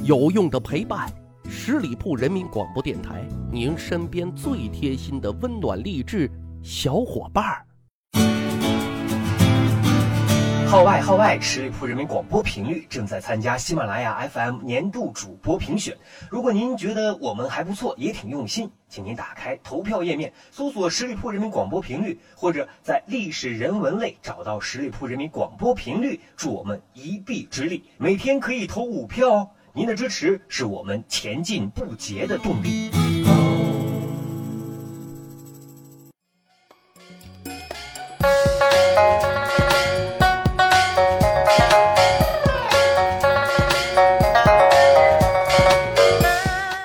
有用的陪伴，十里铺人民广播电台，您身边最贴心的温暖励志小伙伴儿。号外号外！十里铺人民广播频率正在参加喜马拉雅 FM 年度主播评选。如果您觉得我们还不错，也挺用心，请您打开投票页面，搜索十里铺人民广播频率，或者在历史人文类找到十里铺人民广播频率，助我们一臂之力。每天可以投五票哦，您的支持是我们前进不竭的动力。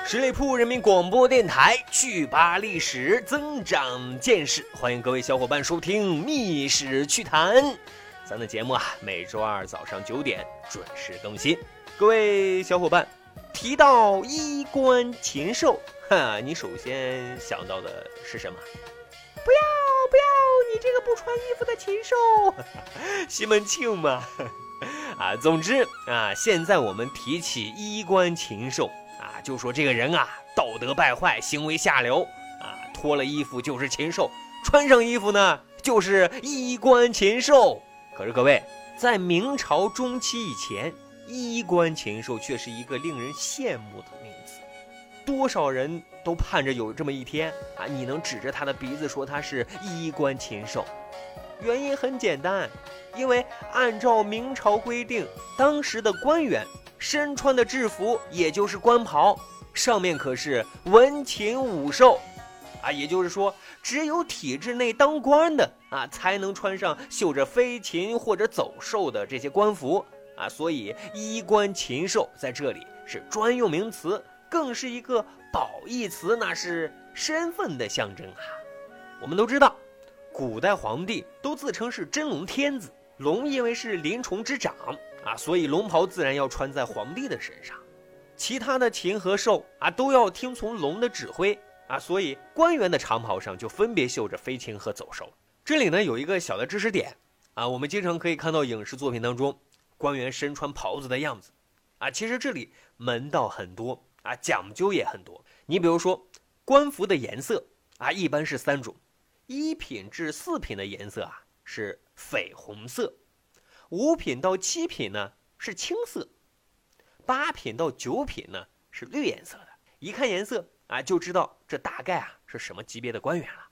十里铺人民广播电台，趣吧历史，增长见识。欢迎各位小伙伴收听《密史趣谈》，咱的节目啊，每周二早上九点准时更新。各位小伙伴，提到衣冠禽兽，哈，你首先想到的是什么？不要不要，你这个不穿衣服的禽兽，西门庆嘛。啊，总之啊，现在我们提起衣冠禽兽。啊，就说这个人啊，道德败坏，行为下流啊，脱了衣服就是禽兽，穿上衣服呢就是衣冠禽兽。可是各位，在明朝中期以前，衣冠禽兽却是一个令人羡慕的名字，多少人都盼着有这么一天啊，你能指着他的鼻子说他是衣冠禽兽。原因很简单，因为按照明朝规定，当时的官员。身穿的制服，也就是官袍，上面可是文禽武兽，啊，也就是说，只有体制内当官的啊，才能穿上绣着飞禽或者走兽的这些官服啊，所以衣冠禽兽在这里是专用名词，更是一个褒义词，那是身份的象征啊。我们都知道，古代皇帝都自称是真龙天子，龙因为是灵虫之长。啊，所以龙袍自然要穿在皇帝的身上，其他的禽和兽啊都要听从龙的指挥啊，所以官员的长袍上就分别绣着飞禽和走兽。这里呢有一个小的知识点啊，我们经常可以看到影视作品当中官员身穿袍子的样子啊，其实这里门道很多啊，讲究也很多。你比如说官服的颜色啊，一般是三种，一品至四品的颜色啊是绯红色。五品到七品呢是青色，八品到九品呢是绿颜色的。一看颜色啊，就知道这大概啊是什么级别的官员了。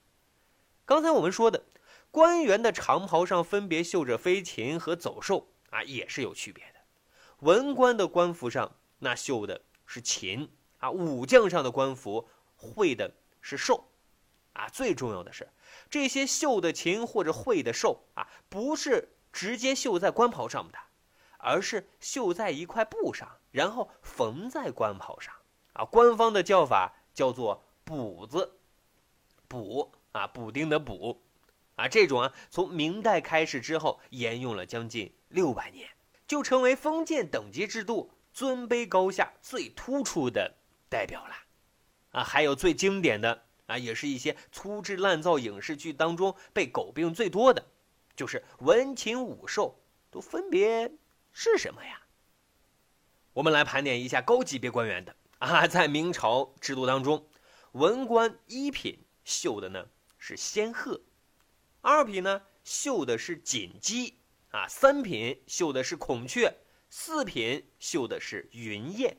刚才我们说的，官员的长袍上分别绣着飞禽和走兽啊，也是有区别的。文官的官服上那绣的是禽啊，武将上的官服绘的是兽啊。最重要的是，这些绣的禽或者绘的兽啊，不是。直接绣在官袍上的，而是绣在一块布上，然后缝在官袍上。啊，官方的叫法叫做补子，补啊，补丁的补，啊，这种啊，从明代开始之后，沿用了将近六百年，就成为封建等级制度尊卑高下最突出的代表了。啊，还有最经典的啊，也是一些粗制滥造影视剧当中被诟病最多的。就是文禽武兽都分别是什么呀？我们来盘点一下高级别官员的啊，在明朝制度当中，文官一品绣的呢是仙鹤，二品呢绣的是锦鸡啊，三品绣的是孔雀，四品绣的是云雁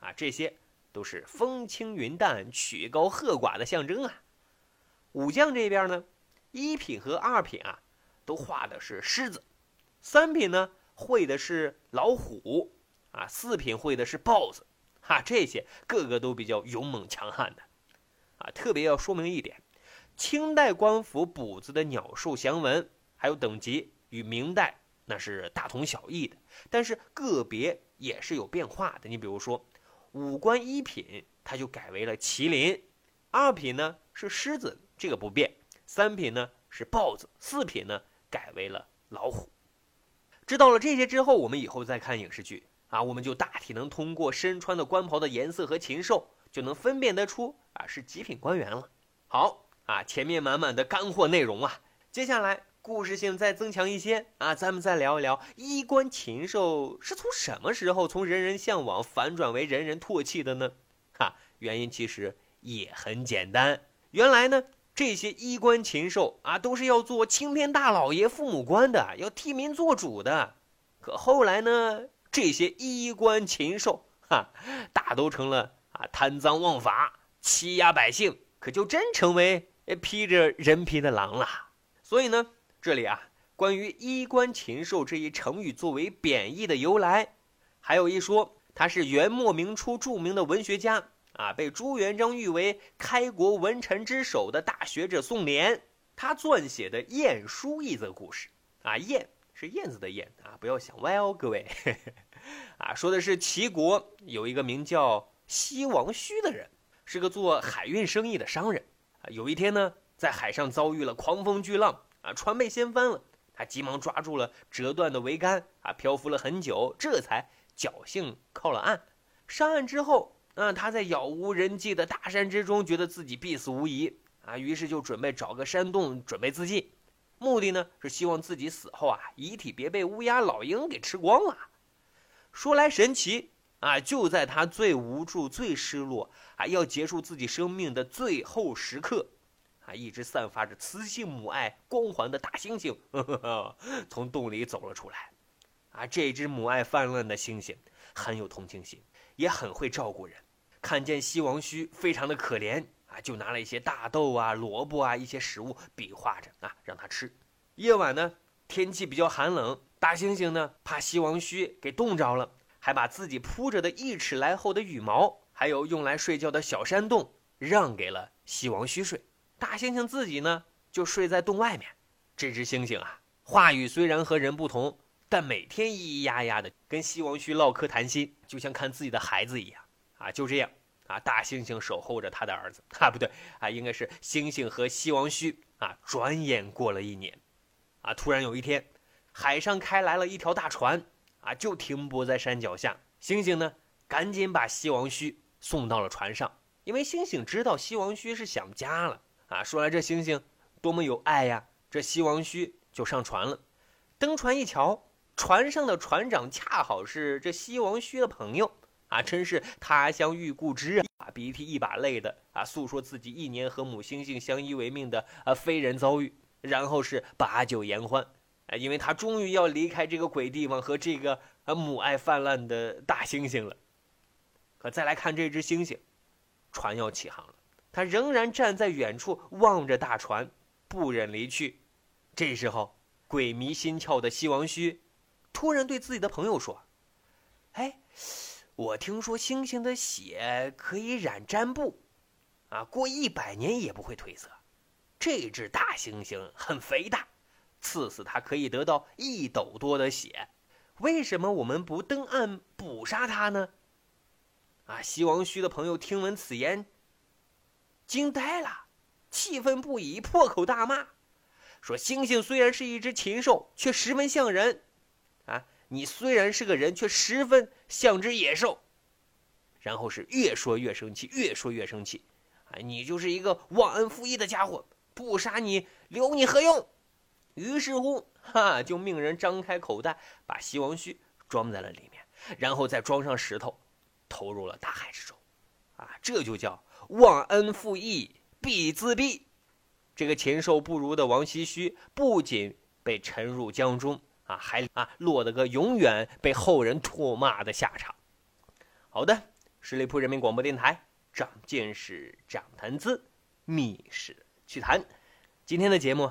啊，这些都是风轻云淡、曲高和寡的象征啊。武将这边呢，一品和二品啊。都画的是狮子，三品呢绘的是老虎，啊，四品绘的是豹子，哈，这些个个都比较勇猛强悍的，啊，特别要说明一点，清代官服补子的鸟兽祥纹还有等级与明代那是大同小异的，但是个别也是有变化的。你比如说，五官一品它就改为了麒麟，二品呢是狮子，这个不变，三品呢是豹子，四品呢。改为了老虎。知道了这些之后，我们以后再看影视剧啊，我们就大体能通过身穿的官袍的颜色和禽兽，就能分辨得出啊是极品官员了。好啊，前面满满的干货内容啊，接下来故事性再增强一些啊，咱们再聊一聊衣冠禽兽是从什么时候从人人向往反转为人人唾弃的呢？哈，原因其实也很简单，原来呢这些衣冠禽兽啊都是要做青天大老爷父母官的，要替民做主的。可后来呢，这些衣冠禽兽哈，大都成了啊贪赃枉法、欺压百姓，可就真成为披着人皮的狼了。所以呢。这里啊，关于“衣冠禽兽”这一成语作为贬义的由来，还有一说，他是元末明初著名的文学家啊，被朱元璋誉为开国文臣之首的大学者宋濂，他撰写的《晏殊》一则故事啊，晏是燕子的燕啊，不要想歪哦，各位啊，说的是齐国有一个名叫西王须的人，是个做海运生意的商人，有一天呢，在海上遭遇了狂风巨浪。啊，船被掀翻了，他急忙抓住了折断的桅杆，啊，漂浮了很久，这才侥幸靠了岸。上岸之后，啊，他在杳无人迹的大山之中，觉得自己必死无疑，啊，于是就准备找个山洞准备自尽，目的呢是希望自己死后啊，遗体别被乌鸦、老鹰给吃光了。说来神奇啊，就在他最无助、最失落，啊，要结束自己生命的最后时刻。啊！一只散发着雌性母爱光环的大猩猩呵呵 从洞里走了出来。啊，这只母爱泛滥的猩猩很有同情心，也很会照顾人。看见西王须非常的可怜啊，就拿了一些大豆啊、萝卜啊一些食物比划着啊让他吃。夜晚呢，天气比较寒冷，大猩猩呢怕西王须给冻着了，还把自己铺着的一尺来厚的羽毛，还有用来睡觉的小山洞让给了西王须睡。大猩猩自己呢，就睡在洞外面。这只猩猩啊，话语虽然和人不同，但每天咿咿呀呀的跟西王须唠嗑谈心，就像看自己的孩子一样啊。就这样啊，大猩猩守候着他的儿子 啊，不对啊，应该是猩猩和西王须啊。转眼过了一年，啊，突然有一天，海上开来了一条大船啊，就停泊在山脚下。猩猩呢，赶紧把西王须送到了船上，因为猩猩知道西王须是想家了。啊，说来这猩猩多么有爱呀！这西王须就上船了，登船一瞧，船上的船长恰好是这西王须的朋友啊，真是他乡遇故知啊！把鼻涕一把泪的啊，诉说自己一年和母猩猩相依为命的啊非人遭遇，然后是把酒言欢，啊，因为他终于要离开这个鬼地方和这个啊母爱泛滥的大猩猩了。可再来看这只猩猩，船要起航了。他仍然站在远处望着大船，不忍离去。这时候，鬼迷心窍的西王须突然对自己的朋友说：“哎，我听说猩猩的血可以染毡布，啊，过一百年也不会褪色。这只大猩猩很肥大，刺死他可以得到一斗多的血。为什么我们不登岸捕杀他呢？”啊，西王须的朋友听闻此言。惊呆了，气愤不已，破口大骂，说：“猩猩虽然是一只禽兽，却十分像人，啊，你虽然是个人，却十分像只野兽。”然后是越说越生气，越说越生气，啊，你就是一个忘恩负义的家伙，不杀你，留你何用？于是乎，哈，就命人张开口袋，把西王须装在了里面，然后再装上石头，投入了大海之中，啊，这就叫。忘恩负义必自毙，这个禽兽不如的王唏嘘不仅被沉入江中啊，还啊落得个永远被后人唾骂的下场。好的，十里铺人民广播电台，长见识，长谈资，密室趣谈，今天的节目